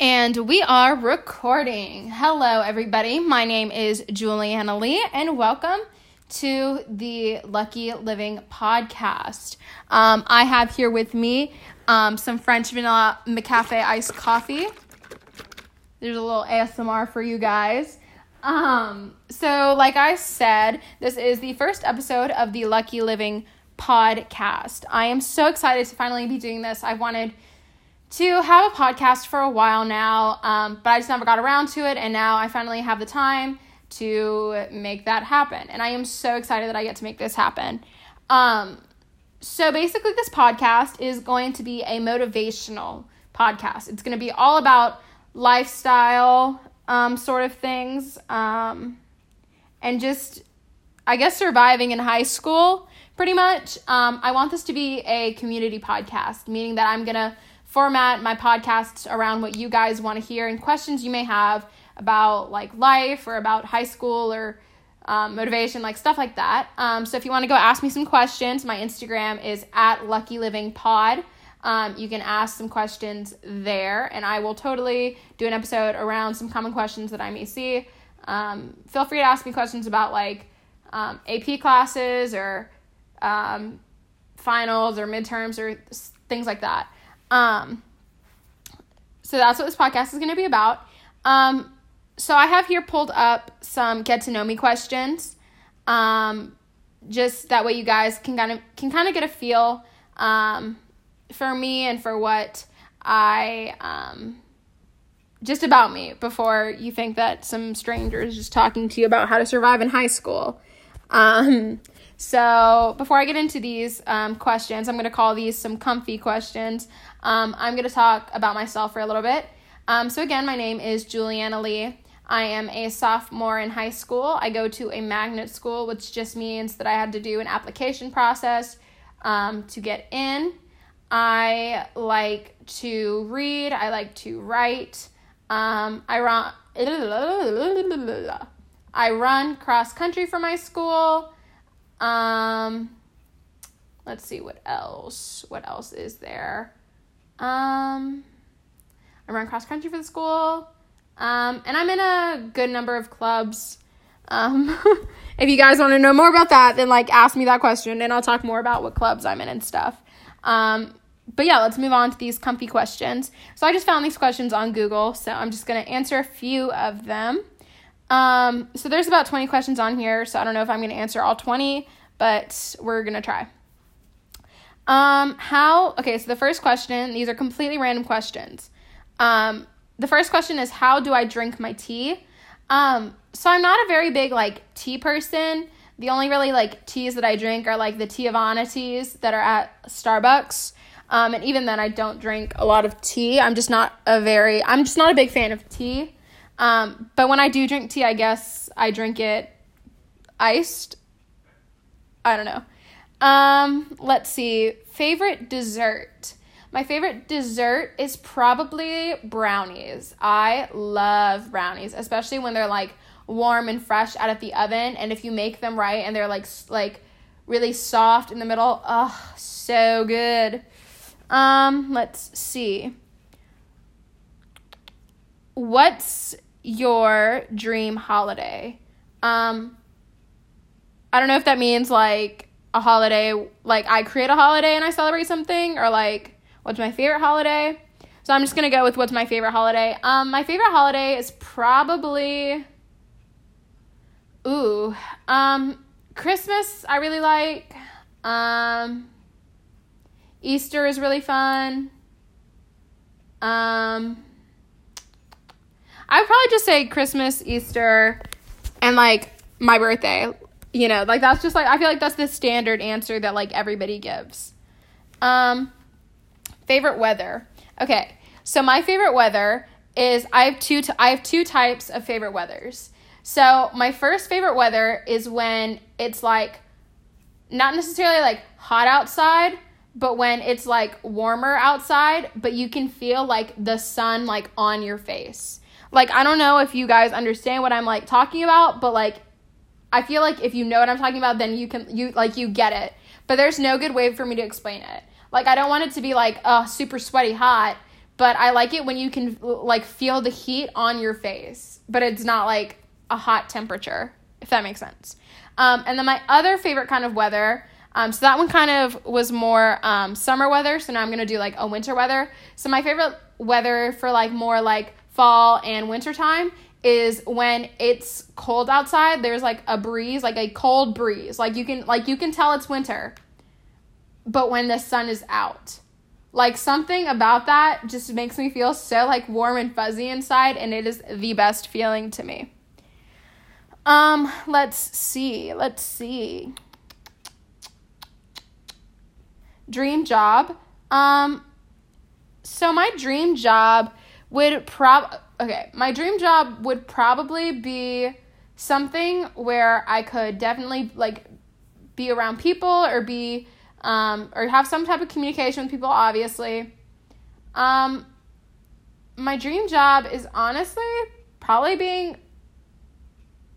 And we are recording. Hello, everybody. My name is Juliana Lee, and welcome to the Lucky Living podcast. Um, I have here with me um, some French vanilla McCafe iced coffee. There's a little ASMR for you guys. Um, so, like I said, this is the first episode of the Lucky Living podcast. I am so excited to finally be doing this. I've wanted to have a podcast for a while now, um, but I just never got around to it, and now I finally have the time to make that happen. And I am so excited that I get to make this happen. Um, so basically, this podcast is going to be a motivational podcast. It's going to be all about lifestyle um, sort of things um, and just, I guess, surviving in high school pretty much. Um, I want this to be a community podcast, meaning that I'm going to format my podcasts around what you guys want to hear and questions you may have about like life or about high school or um, motivation, like stuff like that. Um, so if you want to go ask me some questions, my Instagram is at Lucky Living Pod. Um, you can ask some questions there, and I will totally do an episode around some common questions that I may see. Um, feel free to ask me questions about like um, AP classes or um, finals or midterms or things like that. Um, so that's what this podcast is going to be about. Um, so I have here pulled up some get to know me questions. Um, just that way you guys can kind of can kind of get a feel um, for me and for what I um, just about me before you think that some stranger is just talking to you about how to survive in high school. Um, so before I get into these um, questions, I'm going to call these some comfy questions. Um, I'm going to talk about myself for a little bit. Um, so, again, my name is Juliana Lee. I am a sophomore in high school. I go to a magnet school, which just means that I had to do an application process um, to get in. I like to read, I like to write. Um, I run. I run cross country for my school. Um, let's see what else. What else is there? Um, I run cross country for the school. Um, and I'm in a good number of clubs. Um, if you guys want to know more about that, then like ask me that question and I'll talk more about what clubs I'm in and stuff. Um, but yeah, let's move on to these comfy questions. So I just found these questions on Google, so I'm just going to answer a few of them. Um, so there's about 20 questions on here, so I don't know if I'm going to answer all 20, but we're going to try. Um, how, okay, so the first question, these are completely random questions. Um, the first question is how do I drink my tea? Um, so I'm not a very big like tea person. The only really like teas that I drink are like the Teavana teas that are at Starbucks. Um, and even then, I don't drink a lot of tea. I'm just not a very, I'm just not a big fan of tea. Um, but when I do drink tea, I guess I drink it iced. I don't know. Um, let's see. Favorite dessert. My favorite dessert is probably brownies. I love brownies, especially when they're like warm and fresh out of the oven and if you make them right and they're like like really soft in the middle. Oh, so good. Um, let's see. What's your dream holiday? Um, I don't know if that means like a holiday, like I create a holiday and I celebrate something, or like what's my favorite holiday. So I'm just gonna go with what's my favorite holiday. Um, my favorite holiday is probably, ooh, um, Christmas. I really like. Um, Easter is really fun. Um, I would probably just say Christmas, Easter, and like my birthday. You know, like that's just like I feel like that's the standard answer that like everybody gives. Um, favorite weather. Okay, so my favorite weather is I have two t- I have two types of favorite weathers. So my first favorite weather is when it's like not necessarily like hot outside, but when it's like warmer outside, but you can feel like the sun like on your face. Like I don't know if you guys understand what I'm like talking about, but like I feel like if you know what I'm talking about, then you can you like you get it. But there's no good way for me to explain it. Like I don't want it to be like uh super sweaty hot, but I like it when you can like feel the heat on your face, but it's not like a hot temperature, if that makes sense. Um, and then my other favorite kind of weather, um, so that one kind of was more um, summer weather. So now I'm gonna do like a winter weather. So my favorite weather for like more like fall and winter time is when it's cold outside. There's like a breeze, like a cold breeze. Like you can like you can tell it's winter, but when the sun is out like something about that just makes me feel so like warm and fuzzy inside and it is the best feeling to me. Um, let's see. Let's see. Dream job. Um so my dream job would prob okay, my dream job would probably be something where I could definitely like be around people or be um, or have some type of communication with people, obviously. Um, my dream job is honestly probably being,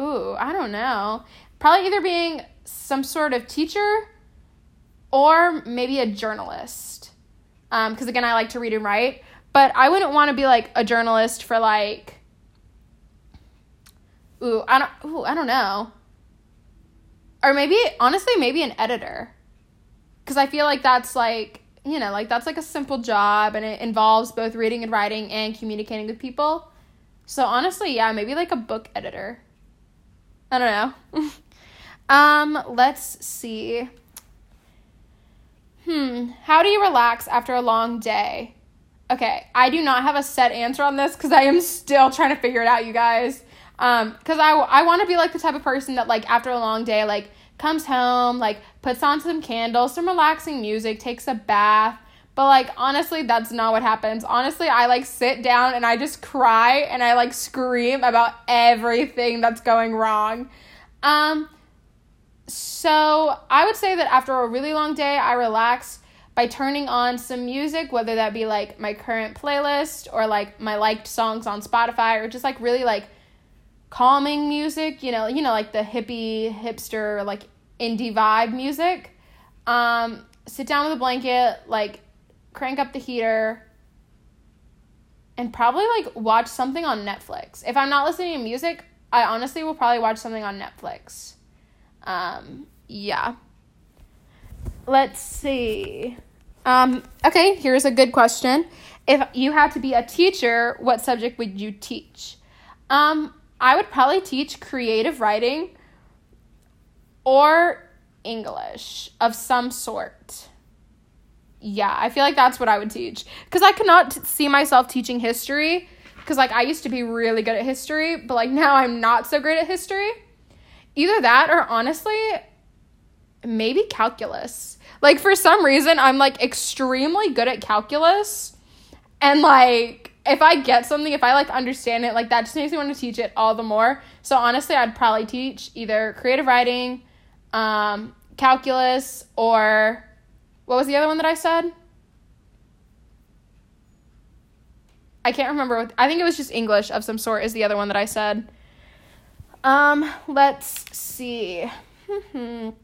ooh, I don't know. Probably either being some sort of teacher or maybe a journalist. Because um, again, I like to read and write. But I wouldn't want to be like a journalist for like, ooh, I don't, ooh, I don't know. Or maybe, honestly, maybe an editor because I feel like that's like you know like that's like a simple job and it involves both reading and writing and communicating with people. So honestly, yeah, maybe like a book editor. I don't know. um, let's see. Hmm, how do you relax after a long day? Okay, I do not have a set answer on this because I am still trying to figure it out, you guys. Um, because I I want to be like the type of person that like after a long day, like comes home, like puts on some candles, some relaxing music, takes a bath. But like honestly, that's not what happens. Honestly, I like sit down and I just cry and I like scream about everything that's going wrong. Um so I would say that after a really long day, I relax by turning on some music, whether that be like my current playlist or like my liked songs on Spotify or just like really like calming music, you know, you know, like the hippie, hipster, like indie vibe music. Um, sit down with a blanket, like crank up the heater, and probably like watch something on Netflix. If I'm not listening to music, I honestly will probably watch something on Netflix. Um, yeah. Let's see. Um, okay, here's a good question. If you had to be a teacher, what subject would you teach? Um, I would probably teach creative writing or English of some sort. Yeah, I feel like that's what I would teach. Because I cannot not see myself teaching history. Because, like, I used to be really good at history, but, like, now I'm not so great at history. Either that or, honestly, maybe calculus. Like, for some reason, I'm, like, extremely good at calculus. And, like, if I get something, if I like understand it, like that just makes me want to teach it all the more. So honestly, I'd probably teach either creative writing, um, calculus, or what was the other one that I said? I can't remember what I think it was just English of some sort is the other one that I said. Um, let's see.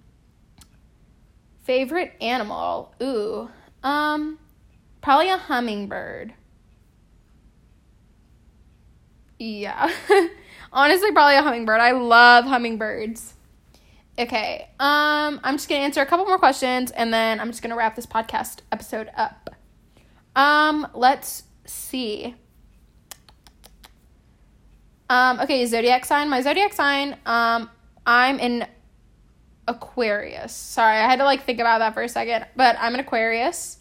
Favorite animal? Ooh. Um, probably a hummingbird. Yeah. Honestly, probably a hummingbird. I love hummingbirds. Okay. Um, I'm just gonna answer a couple more questions and then I'm just gonna wrap this podcast episode up. Um, let's see. Um, okay, zodiac sign. My zodiac sign, um, I'm in Aquarius. Sorry, I had to like think about that for a second, but I'm an Aquarius.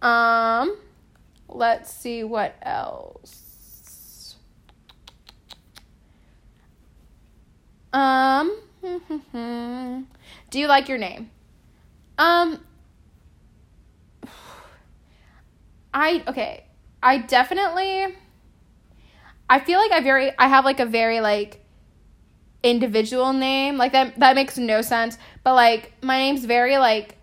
Um, let's see what else. Um, do you like your name? Um, I okay. I definitely. I feel like I very I have like a very like individual name like that that makes no sense but like my name's very like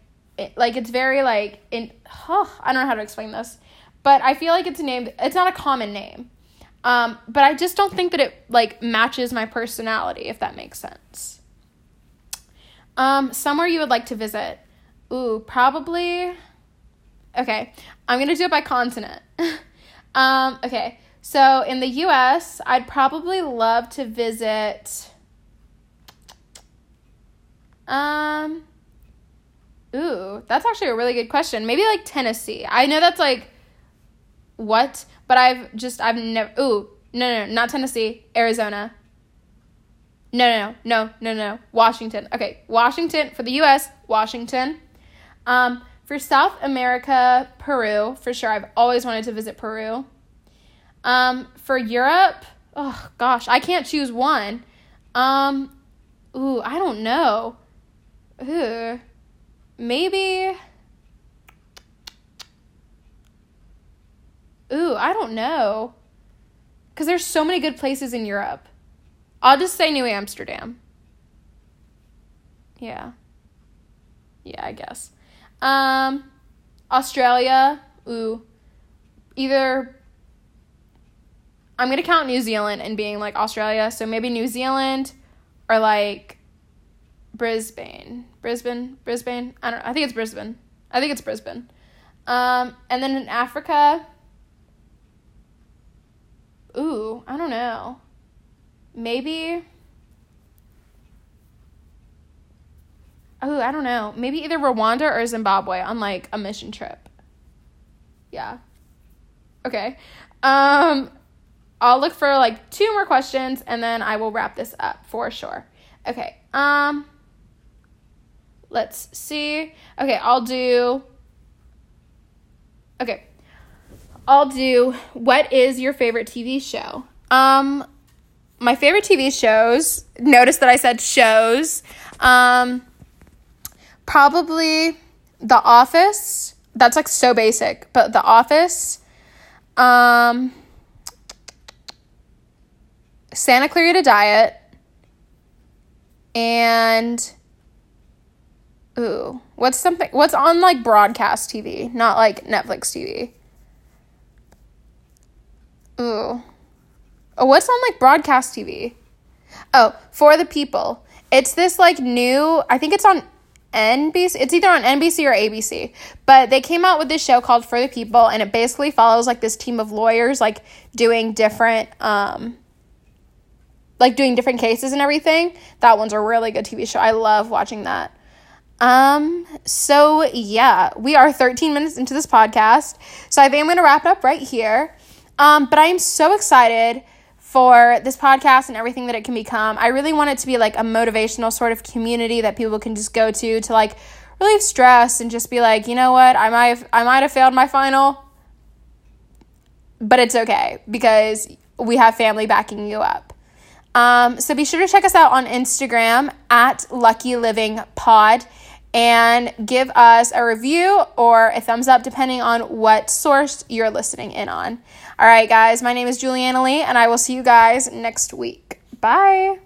like it's very like in oh, I don't know how to explain this but I feel like it's a name it's not a common name um, but I just don't think that it like matches my personality, if that makes sense. Um, somewhere you would like to visit. Ooh, probably. Okay, I'm gonna do it by continent. Um, okay. So in the US, I'd probably love to visit um Ooh, that's actually a really good question. Maybe like Tennessee. I know that's like what, but I've just I've never Ooh, no no, no not Tennessee, Arizona. No, no, no, no, no, no. Washington. Okay, Washington for the US, Washington. Um, for South America, Peru, for sure. I've always wanted to visit Peru. Um, for Europe, oh gosh, I can't choose one. Um, ooh, I don't know. Ooh, maybe. Ooh, I don't know. Because there's so many good places in Europe. I'll just say New Amsterdam. Yeah. Yeah, I guess. Um, Australia. Ooh. Either. I'm going to count New Zealand and being like Australia. So maybe New Zealand or like Brisbane. Brisbane? Brisbane? I don't know. I think it's Brisbane. I think it's Brisbane. Um, and then in Africa. Ooh, I don't know maybe oh i don't know maybe either rwanda or zimbabwe on like a mission trip yeah okay um i'll look for like two more questions and then i will wrap this up for sure okay um let's see okay i'll do okay i'll do what is your favorite tv show um my favorite TV shows. Notice that I said shows. Um, probably The Office. That's like so basic, but The Office. Um, Santa Clarita Diet. And ooh, what's something what's on like broadcast TV, not like Netflix TV. Ooh. Oh, what's on like broadcast TV? Oh, For the People. It's this like new, I think it's on NBC. It's either on NBC or ABC. But they came out with this show called For the People and it basically follows like this team of lawyers like doing different um like doing different cases and everything. That one's a really good TV show. I love watching that. Um, so yeah, we are 13 minutes into this podcast. So I think I'm to wrap it up right here. Um, but I am so excited for this podcast and everything that it can become. I really want it to be like a motivational sort of community that people can just go to to like relieve stress and just be like, you know what, I might have, I might have failed my final, but it's okay because we have family backing you up. Um, so be sure to check us out on Instagram at Lucky Living Pod and give us a review or a thumbs up depending on what source you're listening in on. All right, guys, my name is Juliana Lee, and I will see you guys next week. Bye.